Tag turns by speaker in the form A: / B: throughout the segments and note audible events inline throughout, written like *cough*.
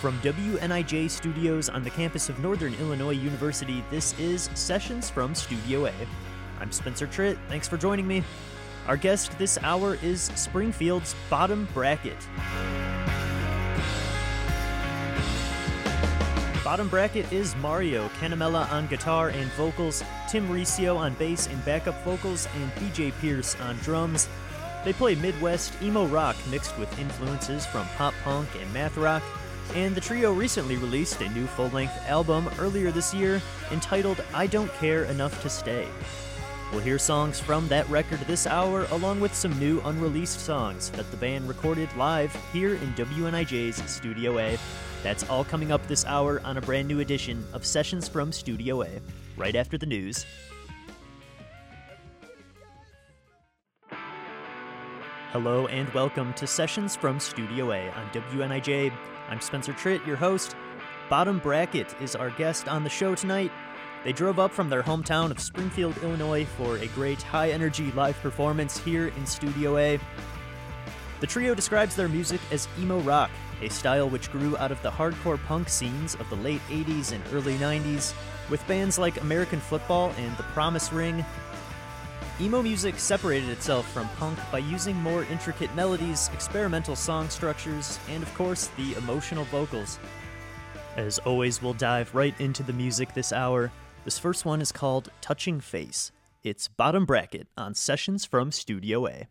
A: From WNIJ studios on the campus of Northern Illinois University, this is Sessions from Studio A. I'm Spencer Tritt. Thanks for joining me. Our guest this hour is Springfield's Bottom Bracket. Bottom Bracket is Mario Canamella on guitar and vocals, Tim Riccio on bass and backup vocals, and BJ Pierce on drums. They play Midwest emo rock mixed with influences from pop punk and math rock and the trio recently released a new full length album earlier this year entitled I Don't Care Enough to Stay. We'll hear songs from that record this hour, along with some new unreleased songs that the band recorded live here in WNIJ's Studio A. That's all coming up this hour on a brand new edition of Sessions from Studio A, right after the news. Hello and welcome to Sessions from Studio A on WNIJ. I'm Spencer Tritt, your host. Bottom Bracket is our guest on the show tonight. They drove up from their hometown of Springfield, Illinois for a great high energy live performance here in Studio A. The trio describes their music as emo rock, a style which grew out of the hardcore punk scenes of the late 80s and early 90s, with bands like American Football and The Promise Ring, Emo music separated itself from punk by using more intricate melodies, experimental song structures, and of course, the emotional vocals. As always, we'll dive right into the music this hour. This first one is called Touching Face. It's bottom bracket on Sessions from Studio A.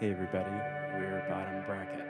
B: Hey, everybody, we're bottom bracket.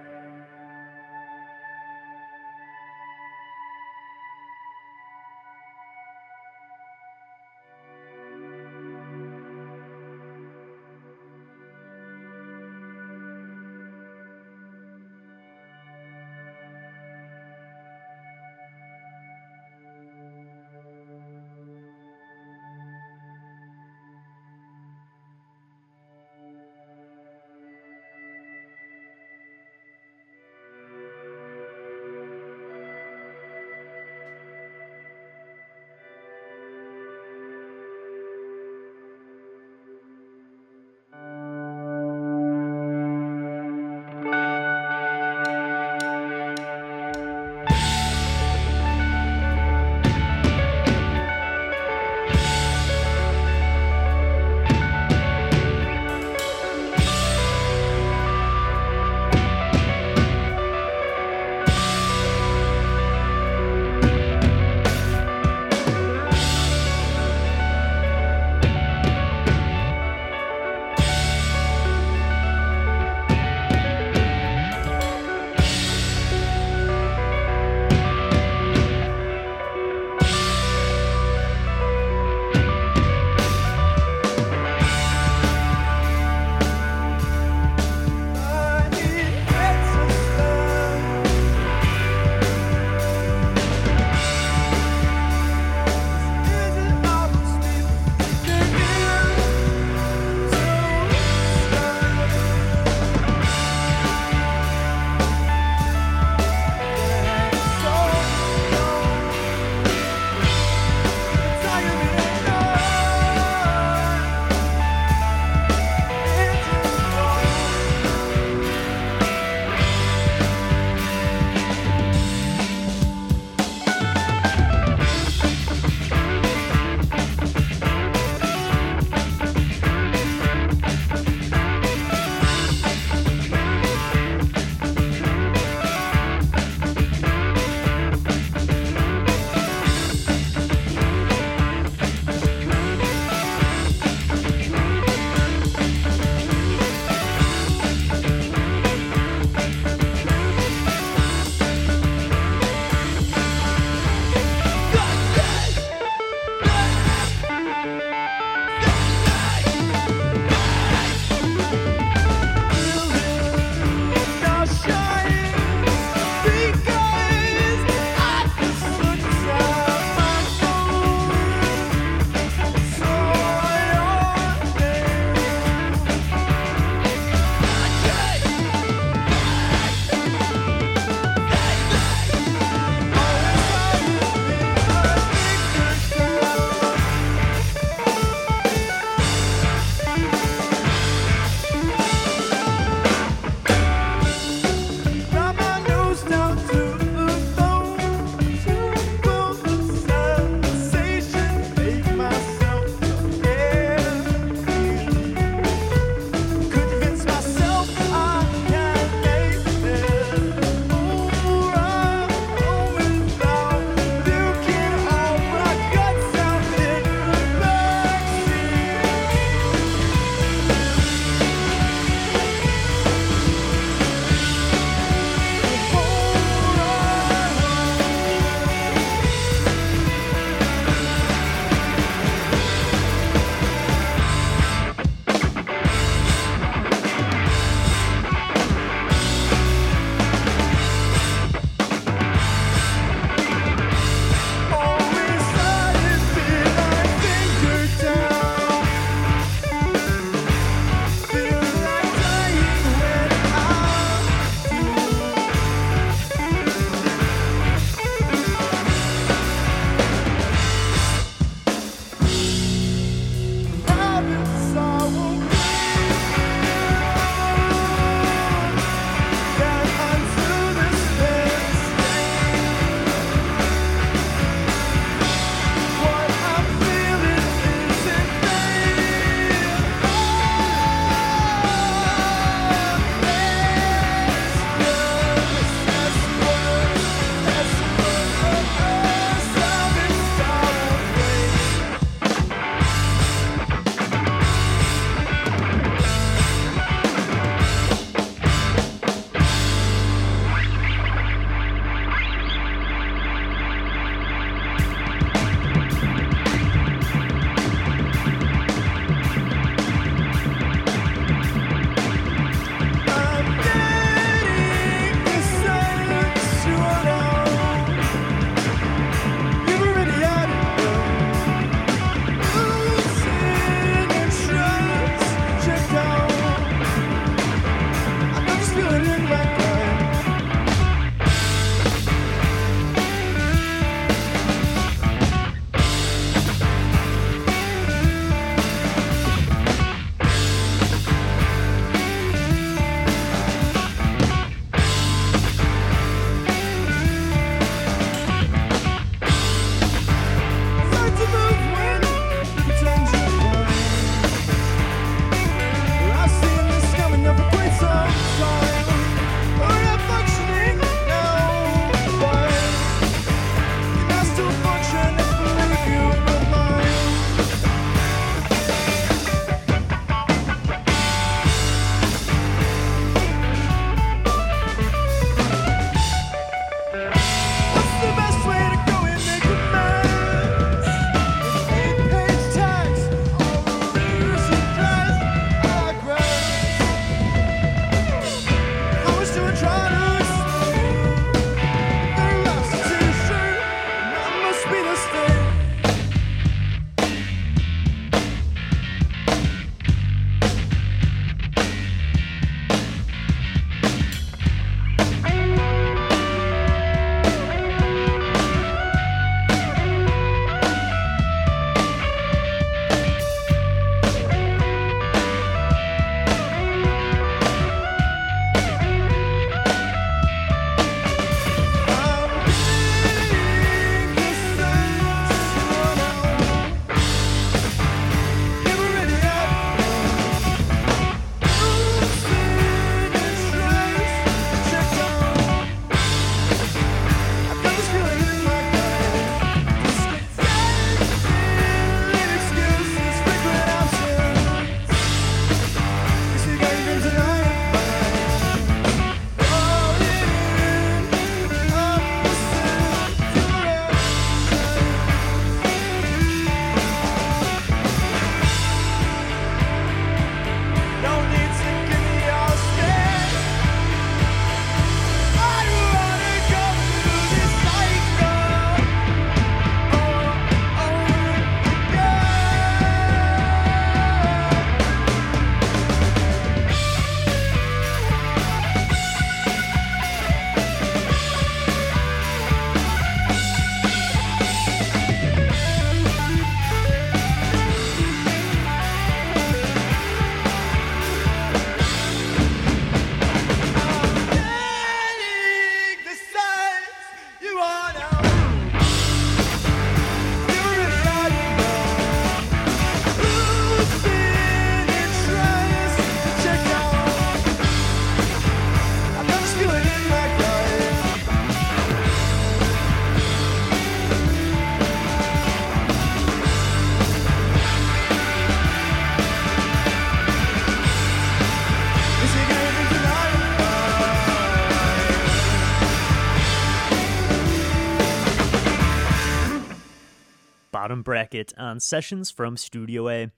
A: Bracket on Sessions from Studio A.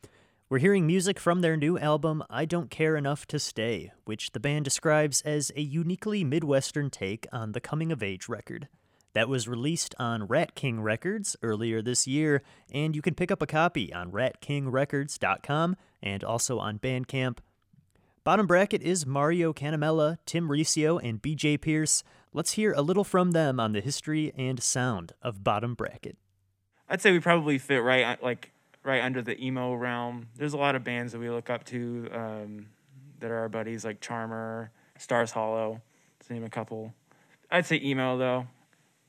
A: We're hearing music from their new album, I Don't Care Enough to Stay, which the band describes as a uniquely Midwestern take on the coming of age record. That was released on Rat King Records earlier this year, and you can pick up a copy on ratkingrecords.com and also on Bandcamp. Bottom bracket is Mario Canamella, Tim Riccio, and BJ Pierce. Let's hear a little from them on the history and sound of Bottom Bracket.
C: I'd say we probably fit right like right under the emo realm. There's a lot of bands that we look up to um, that are our buddies, like Charmer, Stars Hollow, to name a couple. I'd say emo though.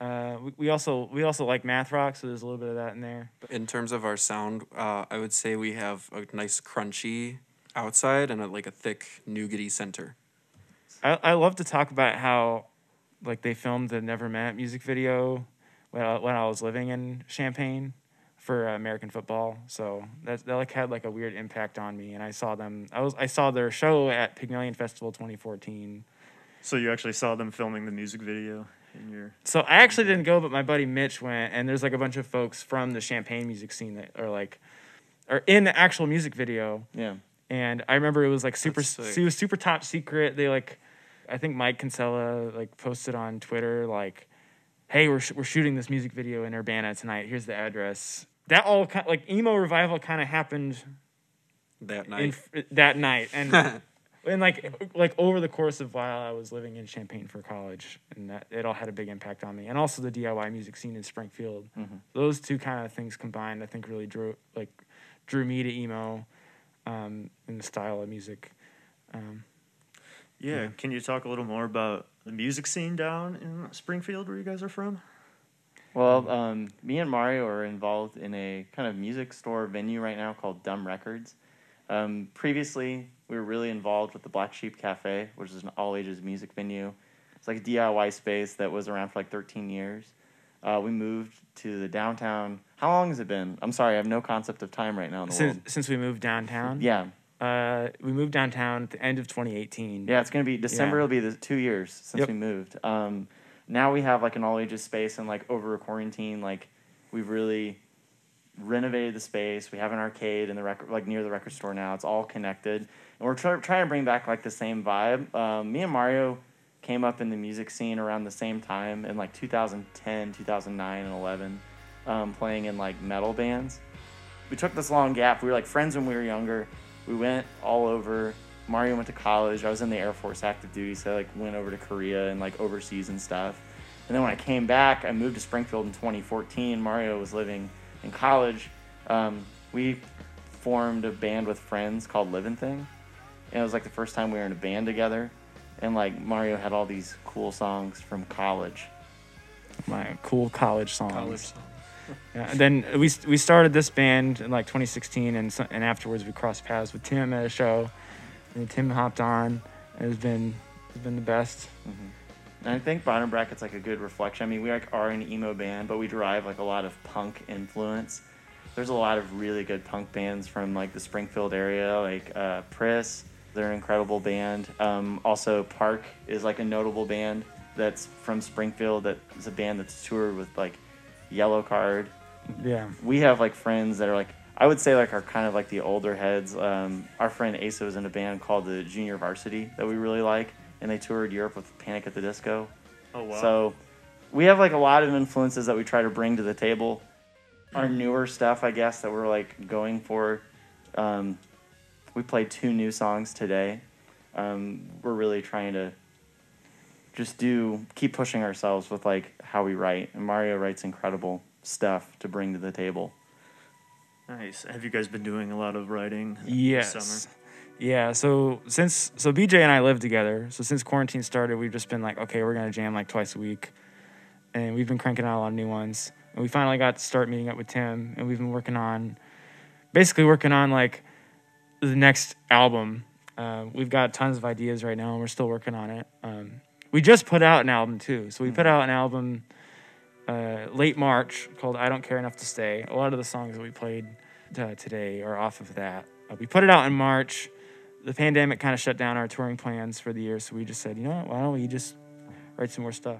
C: Uh, we, we also we also like math rock, so there's a little bit of that in there.
D: In terms of our sound, uh, I would say we have a nice crunchy outside and a, like a thick nougaty center.
C: I I love to talk about how like they filmed the Never Met music video when I, when I was living in Champaign for uh, American football. So that that like had like a weird impact on me, and I saw them. I was I saw their show at Pygmalion Festival 2014.
E: So you actually saw them filming the music video in your.
C: So I actually didn't go, but my buddy Mitch went, and there's like a bunch of folks from the Champaign music scene that are like, are in the actual music video.
F: Yeah.
C: And I remember it was like super,
D: That's
C: it was super top secret. They like, I think Mike Kinsella like posted on Twitter like, "Hey, we're sh- we're shooting this music video in Urbana tonight. Here's the address." That all kind of, like emo revival kind of happened
D: That night.
C: f- that night, and *laughs* and like like over the course of while I was living in Champaign for college, and that it all had a big impact on me, and also the DIY music scene in Springfield. Those two kind of things combined, I think, really drew like drew me to emo, um, in the style of music. Um,
E: Yeah, can you talk a little more about the music scene down in Springfield where you guys are from?
F: Well, um, me and Mario are involved in a kind of music store venue right now called Dumb Records. Um, previously, we were really involved with the Black Sheep Cafe, which is an all ages music venue. It's like a DIY space that was around for like 13 years. Uh, we moved to the downtown. How long has it been? I'm sorry, I have no concept of time right now in the
C: since
F: world.
C: since we moved downtown,
F: Yeah,
C: uh, we moved downtown at the end of 2018.
F: Yeah, it's gonna be December.
C: Yeah.
F: Will be the two years since
C: Yep.
F: we moved. Um, now we have like an all ages space, and like over a quarantine, like we've really renovated the space. We have an arcade in the record, like near the record store now. It's all connected, and we're try- trying to bring back like the same vibe. Um, me and Mario came up in the music scene around the same time in like 2010, 2009, and 11, um, playing in like metal bands. We took this long gap. We were like friends when we were younger. We went all over. Mario went to college. I was in the Air Force active duty, so I like went over to Korea and like overseas and stuff. And then when I came back, I moved to Springfield in 2014. Mario was living in college. Um, we formed a band with friends called Living Thing, and it was like the first time we were in a band together. And like Mario had all these cool songs from college.
C: my cool college songs.
D: College song.
C: And then we we started this band in like 2016, and so, and afterwards we crossed paths with Tim at a show, and Tim hopped on, and it's been it's been the best.
F: And I think Bottom Bracket's like a good reflection. I mean, we like are an emo band, but we derive like a lot of punk influence. There's a lot of really good punk bands from like the Springfield area, like uh. They're an incredible band. Um, also, Park is like a notable band that's from Springfield. That is a band that's toured with like Yellowcard.
C: Yeah,
F: We have like friends that are like I would say like are kind of like the older heads. Um, our friend Asa is in a band called the Junior Varsity that we really like, and they toured Europe with Panic at the Disco.
E: Oh wow.
F: So we have like a lot of influences that we try to bring to the table. Our newer stuff, I guess, that we're like going for. Um, we played two new songs today. Um, we're really trying to just do keep pushing ourselves with like how we write. And Mario writes incredible stuff to bring to the table.
E: nice. Have you guys been doing a lot of writing this
C: yes,
E: summer?
C: yeah. So since so BJ and I live together, so since quarantine started, we've just been like, okay, we're gonna jam like twice a week, and we've been cranking out a lot of new ones. And we finally got to start meeting up with Tim, and we've been working on, basically working on like the next album. Uh, we've got tons of ideas right now, and we're still working on it. Um, we just put out an album too, so we put out an album uh, late March called "I Don't Care Enough to Stay." A lot of the songs that we played uh, today are off of that. Uh, we put it out in March. The pandemic kind of shut down our touring plans for the year, so we just said, you know what? Why don't we just write some more stuff?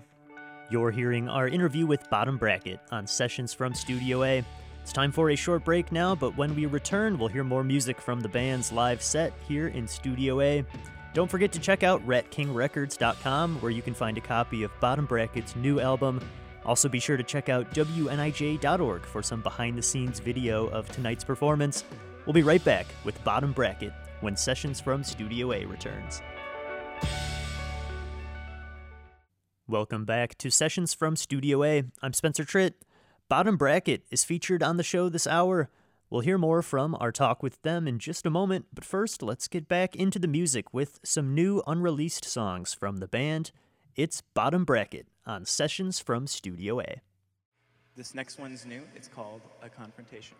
A: You're hearing our interview with Bottom Bracket on Sessions from Studio A. It's time for a short break now, but when we return, we'll hear more music from the band's live set here in Studio A. Don't forget to check out RatKingRecords.com, where you can find a copy of Bottom Bracket's new album. Also, be sure to check out WNIJ.org for some behind the scenes video of tonight's performance. We'll be right back with Bottom Bracket when Sessions from Studio A returns. Welcome back to Sessions from Studio A. I'm Spencer Tritt. Bottom Bracket is featured on the show this hour. We'll hear more from our talk with them in just a moment, but first, let's get back into the music with some new unreleased songs from the band. It's Bottom Bracket on Sessions from Studio A.
B: This next one's new. It's called A Confrontation.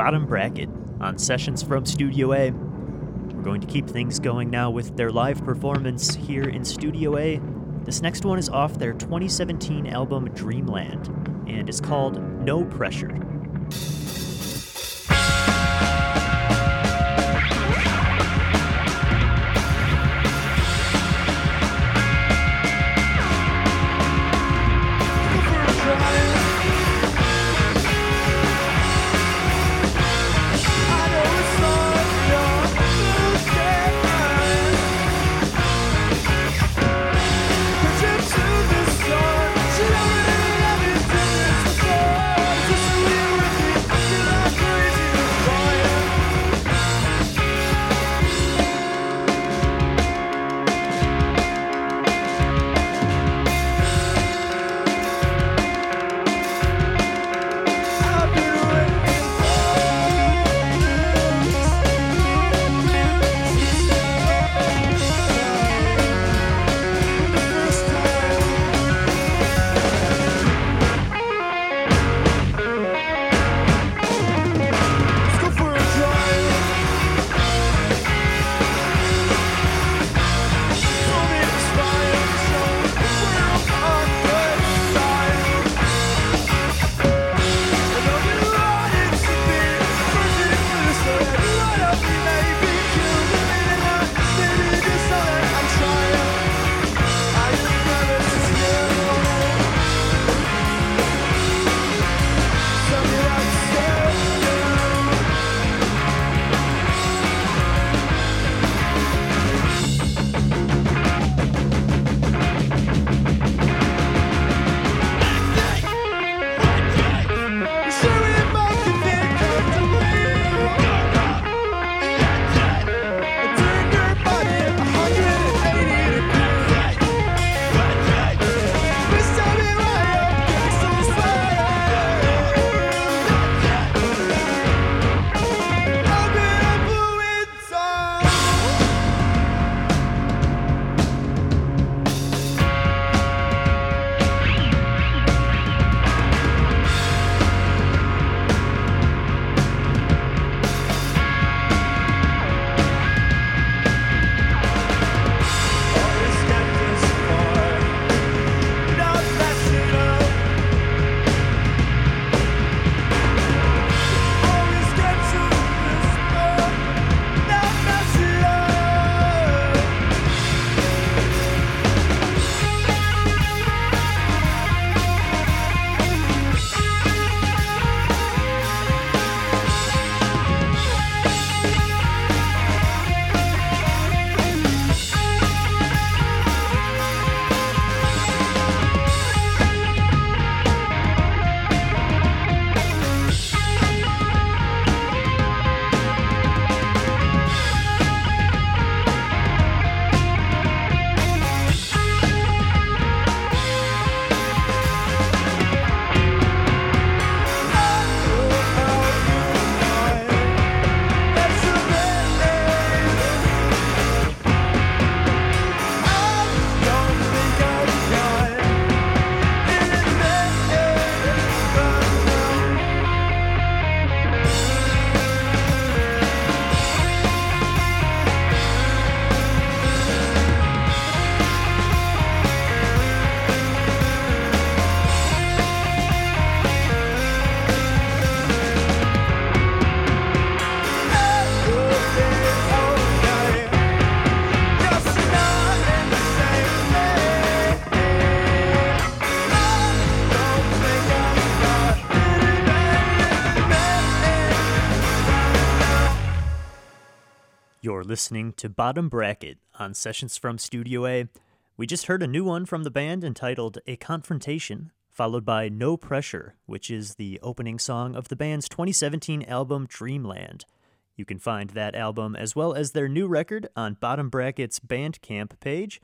G: Bottom Bracket on Sessions from Studio A. We're going to keep things going now with their live performance here in Studio A. This next one is off their 2017 album Dreamland and is called No Pressure. Listening to Bottom Bracket on Sessions from Studio A. We just heard a new one from the band entitled A Confrontation, followed by No Pressure, which is the opening song of the band's 2017 album Dreamland. You can find that album as well as their new record on Bottom Bracket's Bandcamp page.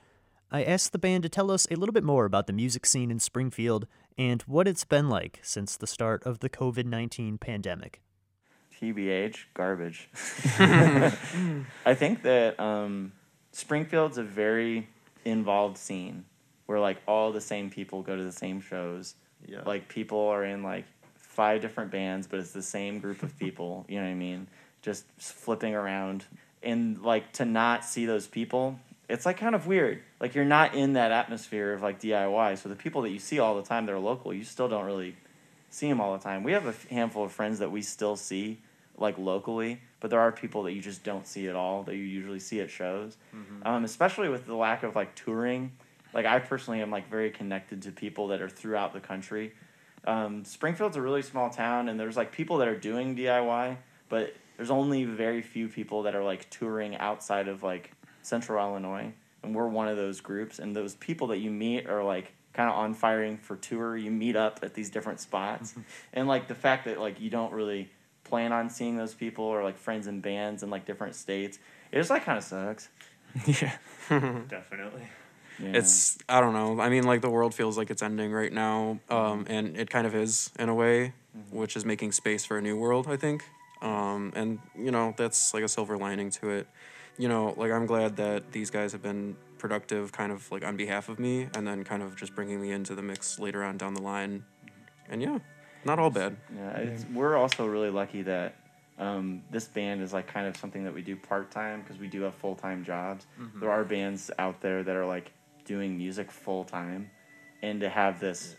G: I asked the band to tell us a little bit more about the music scene in Springfield and what it's been like since the start of the COVID 19 pandemic.
F: TBH, garbage. *laughs* I think that um, Springfield's a very involved scene where like all the same people go to the same shows.
E: Yeah.
F: Like people are in like five different bands, but it's the same group of people. *laughs* You know what I mean? Just flipping around, and like to not see those people, it's like kind of weird. Like you're not in that atmosphere of like DIY. So the people that you see all the time they're local, you still don't really see them all the time. We have a handful of friends that we still see like locally, but there are people that you just don't see at all that you usually see at shows. Um, especially with the lack of like touring. Like I personally am like very connected to people that are throughout the country. Um, Springfield's a really small town, and there's like people that are doing DIY, but there's only very few people that are like touring outside of like Central Illinois, and we're one of those groups. And those people that you meet are like kind of on firing for tour. You meet up at these different spots, *laughs* and like the fact that like you don't really plan on seeing those people or like friends and bands in like different states, it just like kind of sucks. *laughs*
C: yeah. *laughs*
E: Definitely.
F: Yeah.
D: It's I don't know. I mean, like the world feels like it's ending right now, um, and it kind of is in a way, which is making space for a new world. I think, um, and you know that's like a silver lining to it. You know, like I'm glad that these guys have been productive, kind of like on behalf of me, and then kind of just bringing me into the mix later on down the line. And yeah, not all bad.
F: Yeah, it's, we're also really lucky that um, this band is like kind of something that we do part time because we do have full time jobs. There are bands out there that are like doing music full time, and to have this,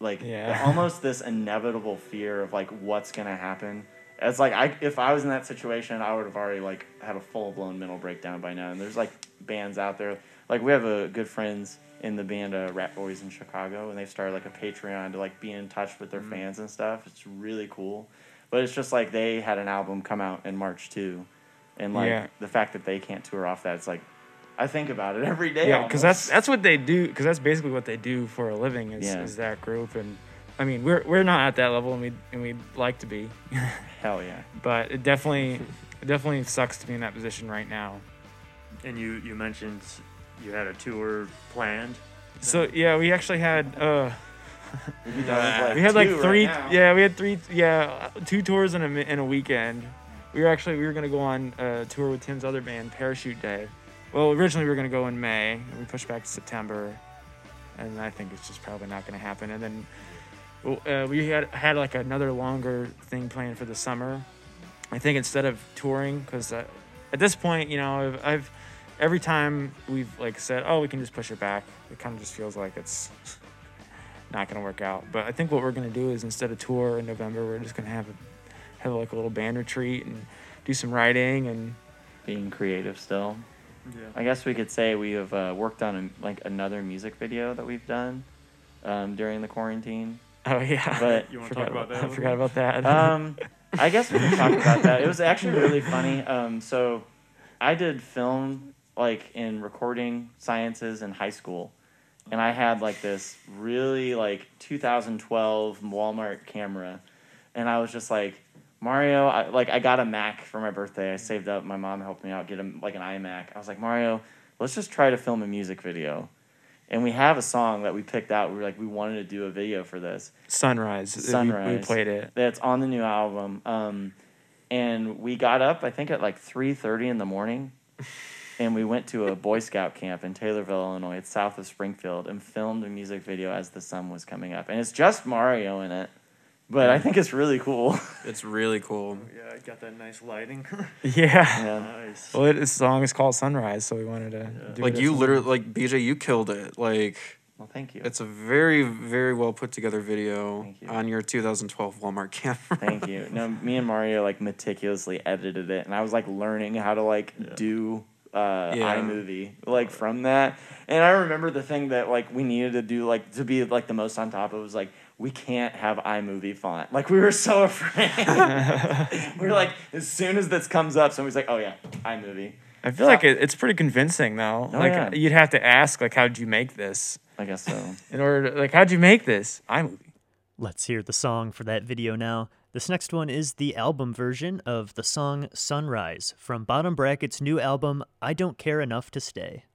F: like,
C: Yeah. *laughs*
F: almost this inevitable fear of like what's gonna happen. It's like I if I was in that situation, I would have already like had a full blown mental breakdown by now. And there's like bands out there, like we have a good friends in the band uh, Ratboys in Chicago, and they've started like a Patreon to like be in touch with their fans and stuff. It's really cool, but it's just like they had an album come out in March too, and like
C: Yeah.
F: the fact that they can't tour off that, it's like I think about it *laughs* every day.
C: Yeah, because that's that's what they do. Because that's basically what they do for a living is,
F: Yeah.
C: is that group. And I mean, we're we're not at that level, and we and we'd like to be, *laughs*
F: hell yeah.
C: but it definitely it definitely sucks to be in that position right now.
E: And you you mentioned you had a tour planned.
C: So yeah, we actually had uh
F: We'd be done with,
C: we had like
F: two right
C: three yeah we had three yeah two tours in a in a weekend. We were actually we were gonna go on a tour with Tim's other band, Parachute Day. Well, originally we were gonna go in May, and we pushed back to September, and I think it's just probably not gonna happen. And then uh, we had had like another longer thing planned for the summer. I think instead of touring, because uh, at this point, you know, I've, I've every time we've like said, oh, we can just push it back. It kind of just feels like it's *laughs* not gonna work out. But I think what we're gonna do is instead of tour in November, we're just gonna have a, have like a little band retreat and do some writing and
F: being creative still.
E: Yeah.
F: I guess we could say we have uh, worked on a, like another music video that we've done um, during the quarantine. *laughs*
C: oh yeah.
F: But
E: You want to
C: forgot
E: talk about that? a
C: I
E: little
C: forgot about that.
F: um, I guess we can talk about that. It was actually really funny. Um, so I did film like in recording sciences in high school, and I had like this really like 2012 Walmart camera, and I was just like. Mario, I, like I got a Mac for my birthday. I saved up. My mom helped me out get a, like an iMac. I was like, Mario, let's just try to film a music video. And we have a song that we picked out. We were like, we wanted to do a video for this
C: Sunrise. We- We, played it.
F: that's on the new album. Um, and we got up, I think, at like three thirty in the morning, *laughs* and we went to a Boy Scout camp in Taylorville, Illinois. It's south of Springfield, and filmed a music video as the sun was coming up. And it's just Mario in it, but I think it's really cool. *laughs*
D: It's really cool.
E: Oh, yeah, I got that nice lighting. *laughs*
C: Yeah.
F: yeah.
E: nice.
C: Well, it, this song is called Sunrise, so we wanted to do
D: Like
C: it
D: you literally, like BJ, you killed it. Like
F: Well, thank you.
D: it's a very, very well put together video
F: you.
D: on your 2012 Walmart camera.
F: Thank you. No, me and Mario like meticulously edited it, and I was like learning how to like do uh,
D: Yeah.
F: iMovie like from that. And I remember the thing that like we needed to do like to be like the most on top of was like we can't have iMovie font. Like we were so *laughs* afraid. we *laughs* were like as soon as this comes up, somebody's like, oh yeah, iMovie.
C: I feel like it, it's pretty convincing though.
F: Oh,
C: like
F: yeah.
C: you'd have to ask like how'd you make this
F: I guess so. *laughs*
C: in order to like how'd you make this iMovie.
A: Let's hear the song for that video now. This next one is the album version of the song Sunrise from Bottom Bracket's new album, I Don't Care Enough to Stay.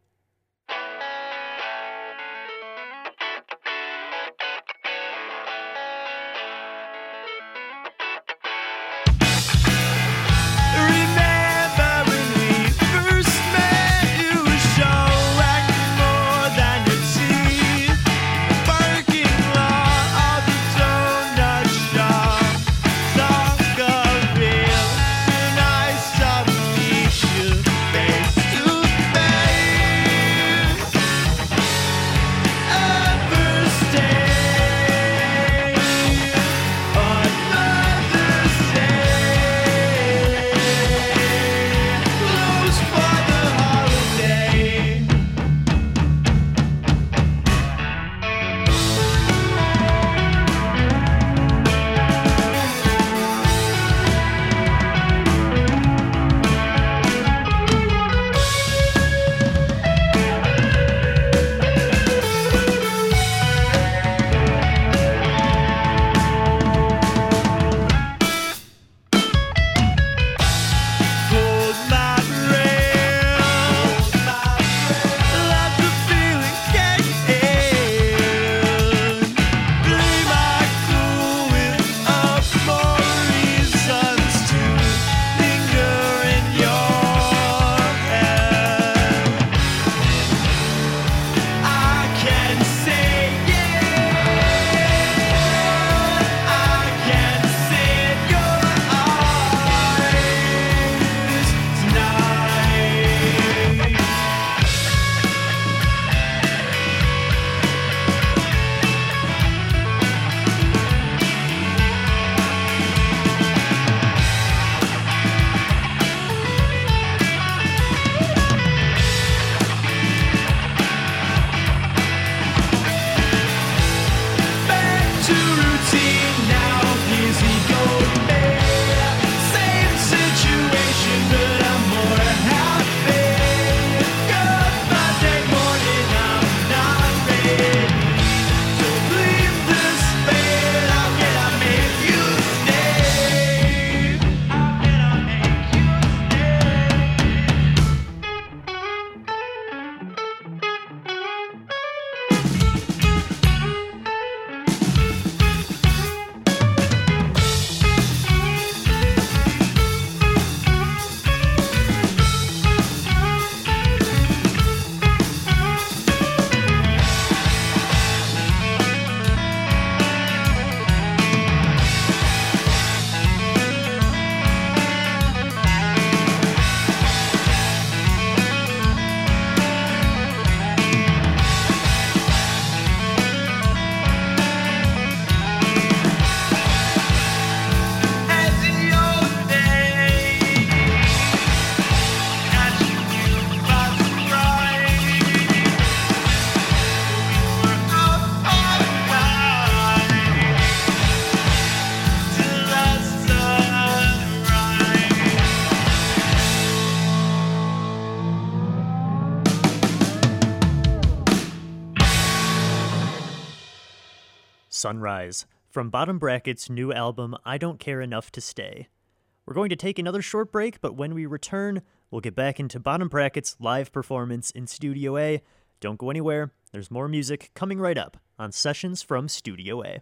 A: Sunrise from Bottom Bracket's new album, I Don't Care Enough to Stay. We're going to take another short break, but when we return, we'll get back into Bottom Bracket's live performance in Studio A. Don't go anywhere, there's more music coming right up on Sessions from Studio A.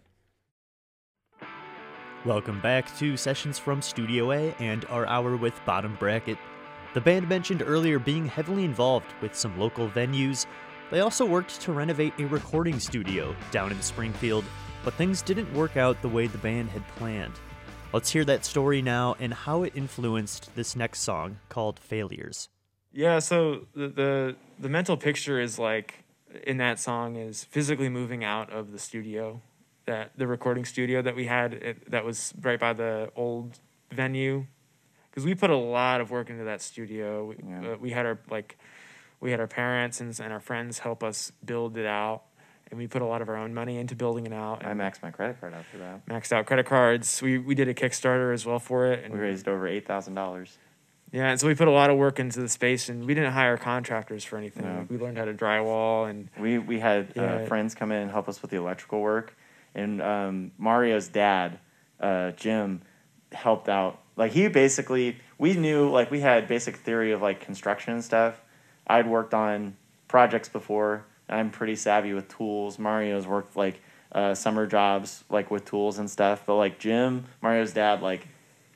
A: Welcome back to Sessions from Studio A and our hour with Bottom Bracket. The band mentioned earlier being heavily involved with some local venues. They also worked to renovate a recording studio down in Springfield, but things didn't work out the way the band had planned. Let's hear that story now and how it influenced this next song called Failures.
C: Yeah, so the, the the mental picture is like in that song is physically moving out of the studio, that the recording studio that we had it, that was right by the old venue, because we put a lot of work into that studio. We,
F: Yeah.
C: uh, we had our like, we had our parents and and our friends help us build it out, and we put a lot of our own money into building it out.
F: I maxed my credit card after that.
C: maxed out credit cards. We we did a Kickstarter as well for it, and
F: We raised over eight thousand dollars.
C: yeah, and so we put a lot of work into the space, and we didn't hire contractors for anything.
F: No.
C: We learned how to drywall, and
F: We we had uh, friends come in and help us with the electrical work, and um, Mario's dad, uh, Jim, helped out. Like he basically, we knew like we had basic theory of like construction and stuff. I'd worked on projects before. I'm pretty savvy with tools. Mario's worked like uh, summer jobs like with tools and stuff. But like Jim, Mario's dad, like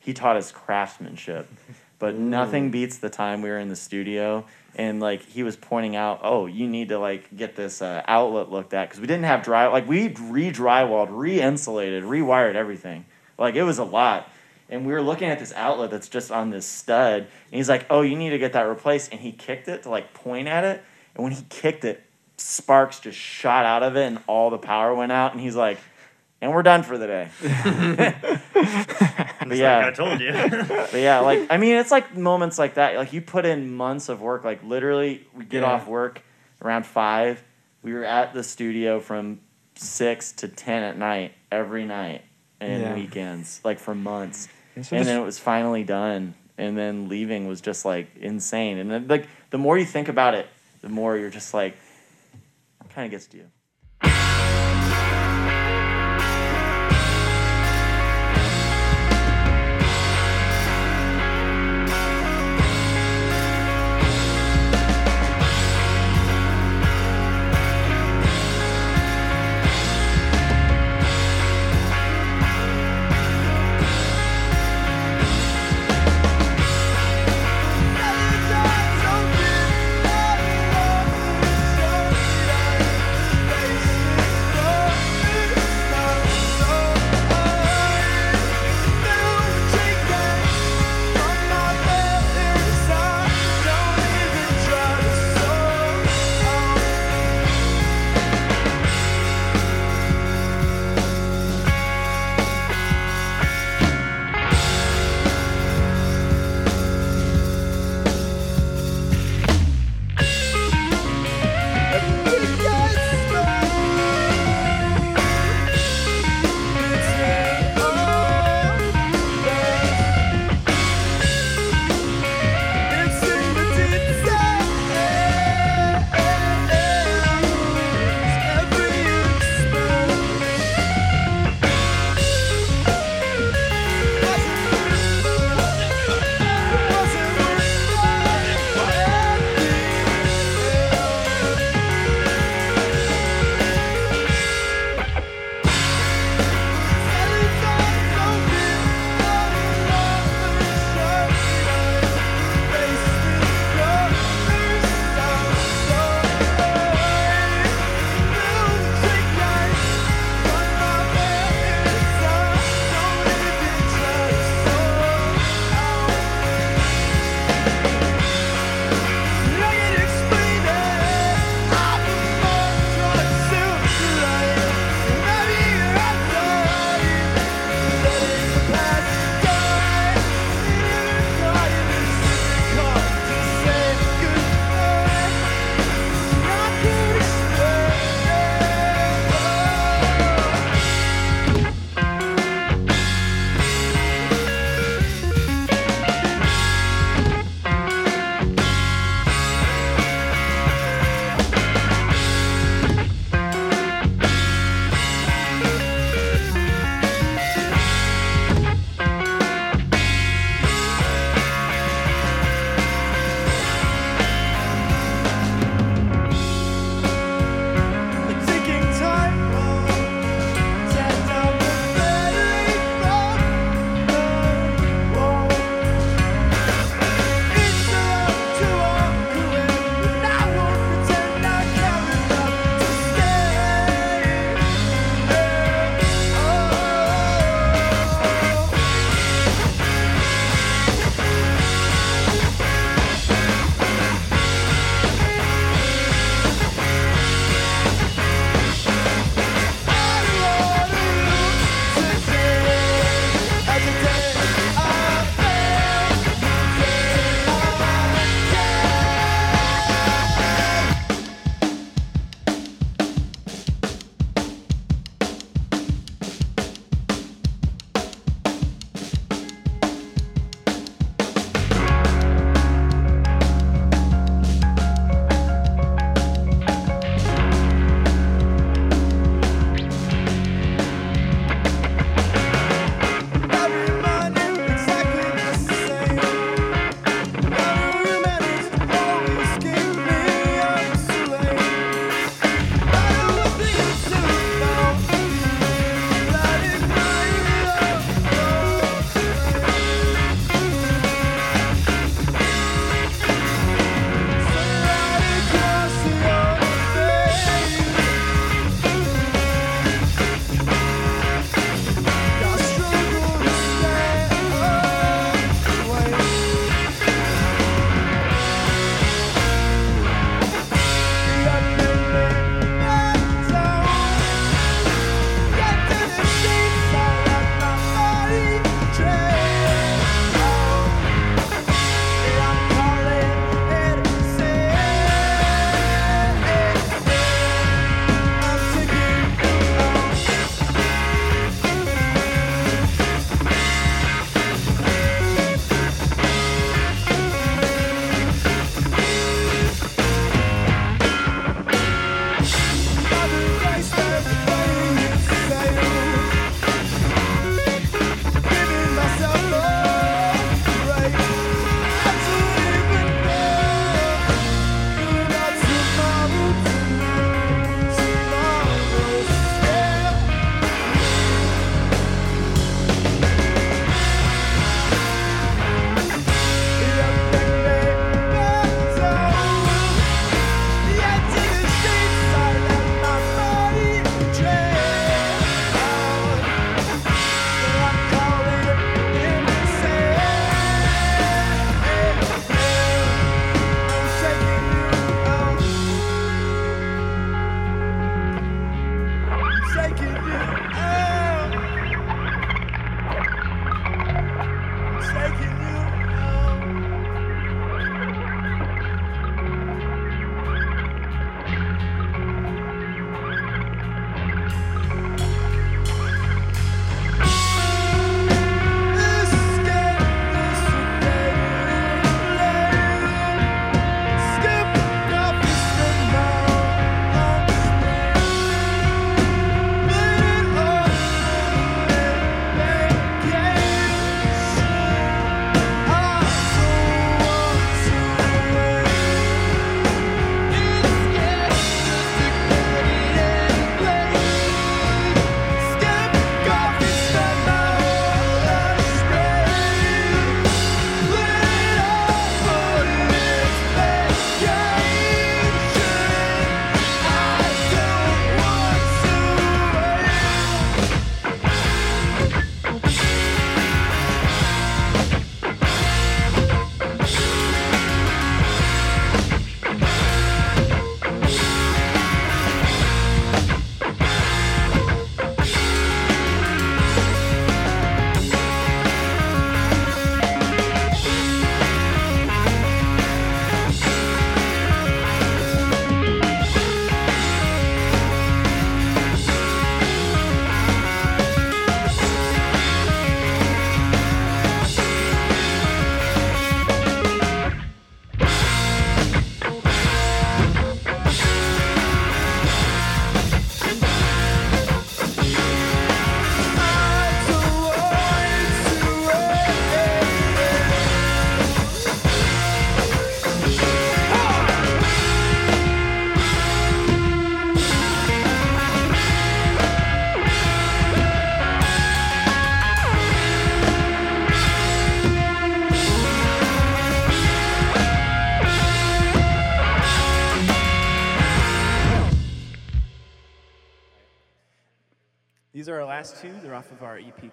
F: he taught us craftsmanship. *laughs* But nothing beats the time we were in the studio and like he was pointing out, oh, you need to like get this uh, outlet looked at because we didn't have dry like we re drywalled, re insulated, rewired everything. Like it was a lot. And we were looking at this outlet that's just on this stud, and he's like, "Oh, you need to get that replaced." And he kicked it to like point at it, and when he kicked it, sparks just shot out of it, and all the power went out. And he's like, "And we're done for the day." *laughs* but yeah,
E: I told you. *laughs*
F: but yeah, like I mean, it's like moments like that. Like you put in months of work. Like literally, we get
C: Yeah.
F: off work around five. We were at the studio from six to ten at night every night and
C: Yeah.
F: weekends, like for months.
C: And so
F: and
C: just-
F: then it was finally done. And then leaving was just like insane. And then like the more you think about it, the more you're just like, kind of gets to you.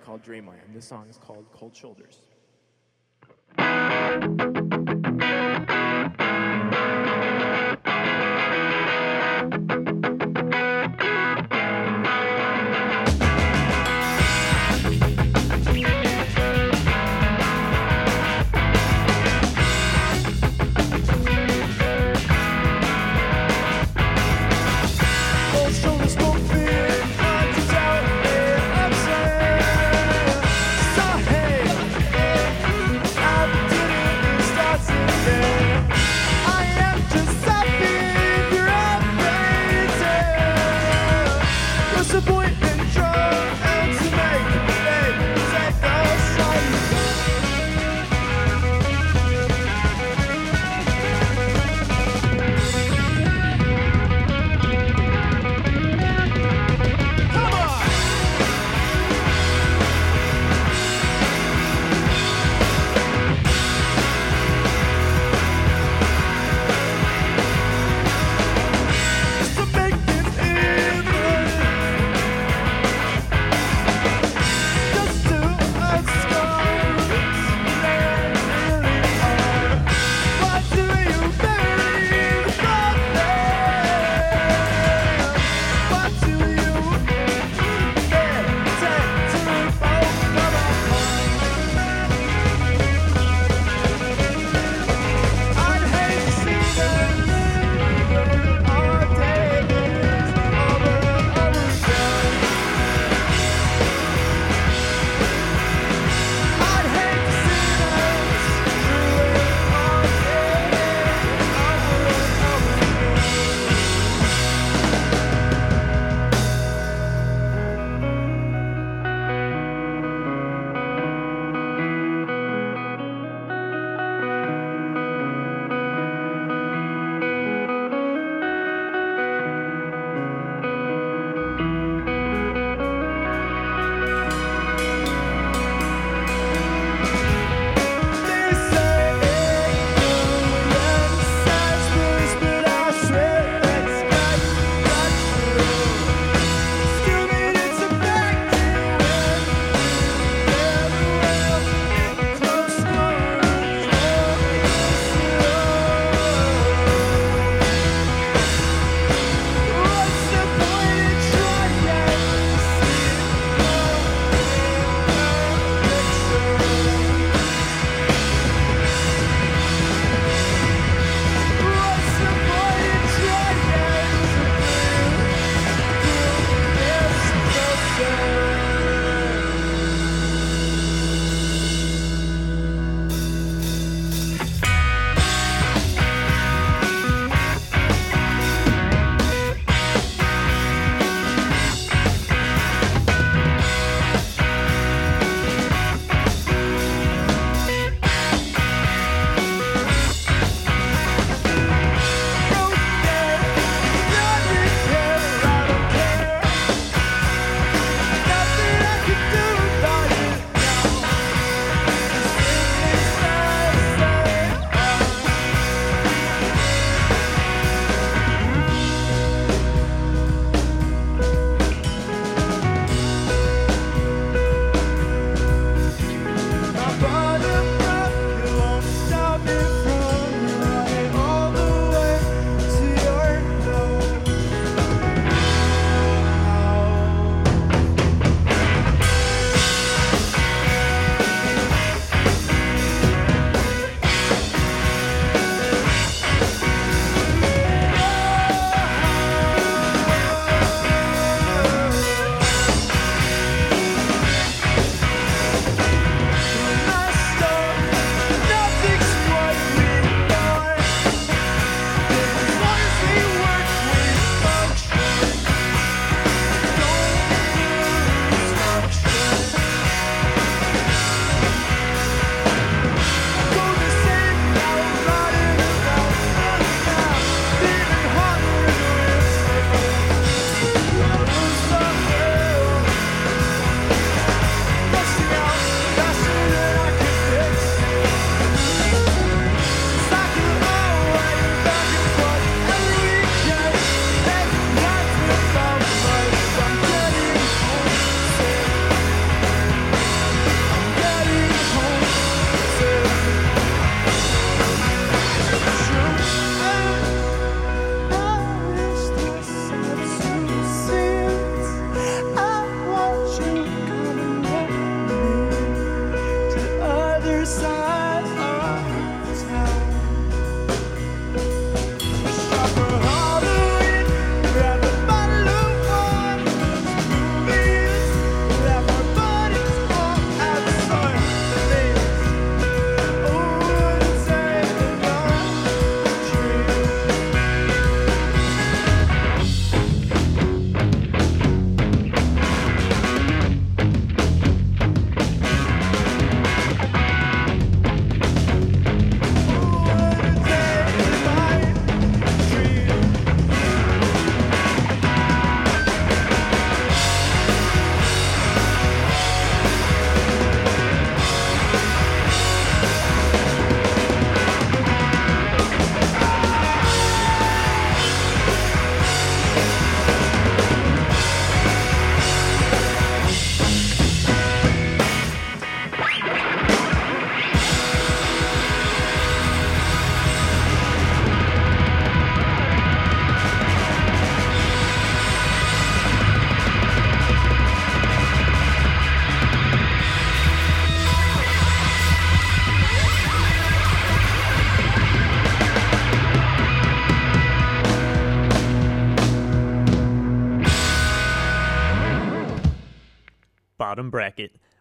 G: Called Dreamland. This song is called Cold Shoulders.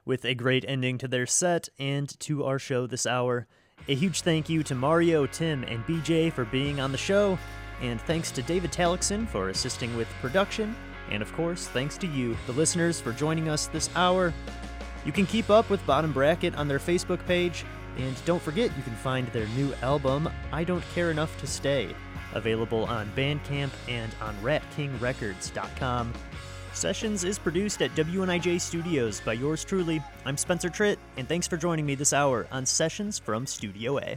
A: With a great ending to their set and to our show this hour. A huge thank you to Mario, Tim, and BJ for being on the show, and thanks to David Talixon for assisting with production, and of course, thanks to you, the listeners, for joining us this hour. You can keep up with Bottom Bracket on their Facebook page, and don't forget you can find their new album, I Don't Care Enough to Stay, available on Bandcamp and on RatKingRecords.com. Sessions is produced at WNIJ Studios by yours truly. I'm Spencer Tritt, and thanks for joining me this hour on Sessions from Studio A.